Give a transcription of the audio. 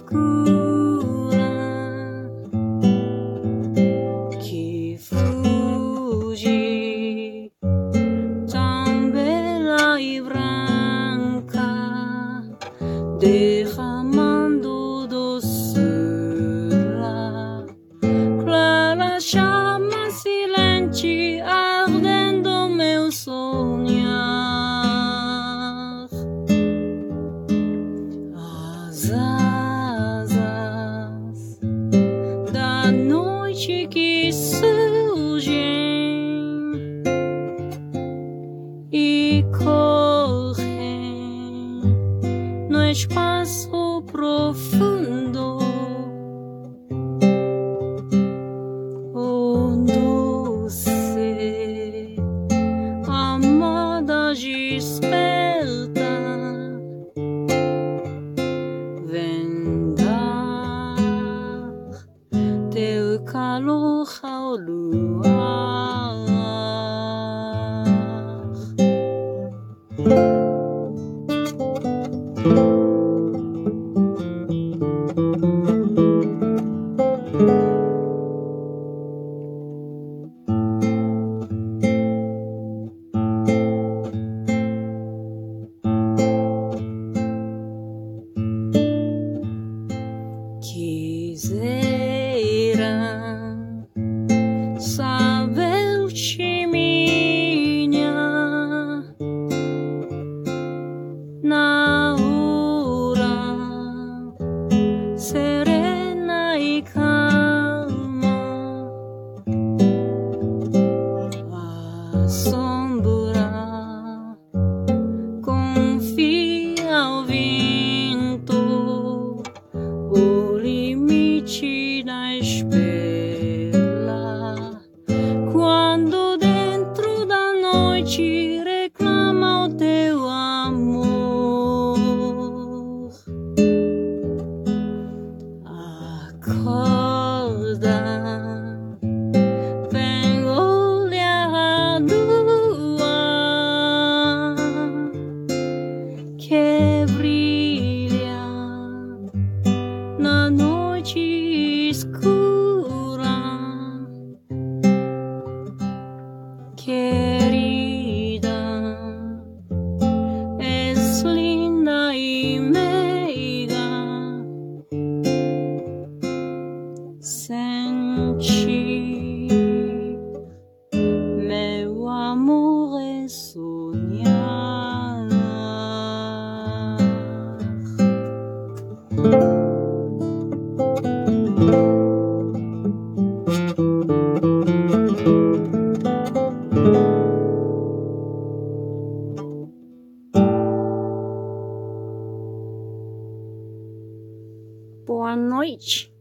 screw espaço profundo onde se amada moda desperta vendar teu calor ao luar. coração. que Boa noite.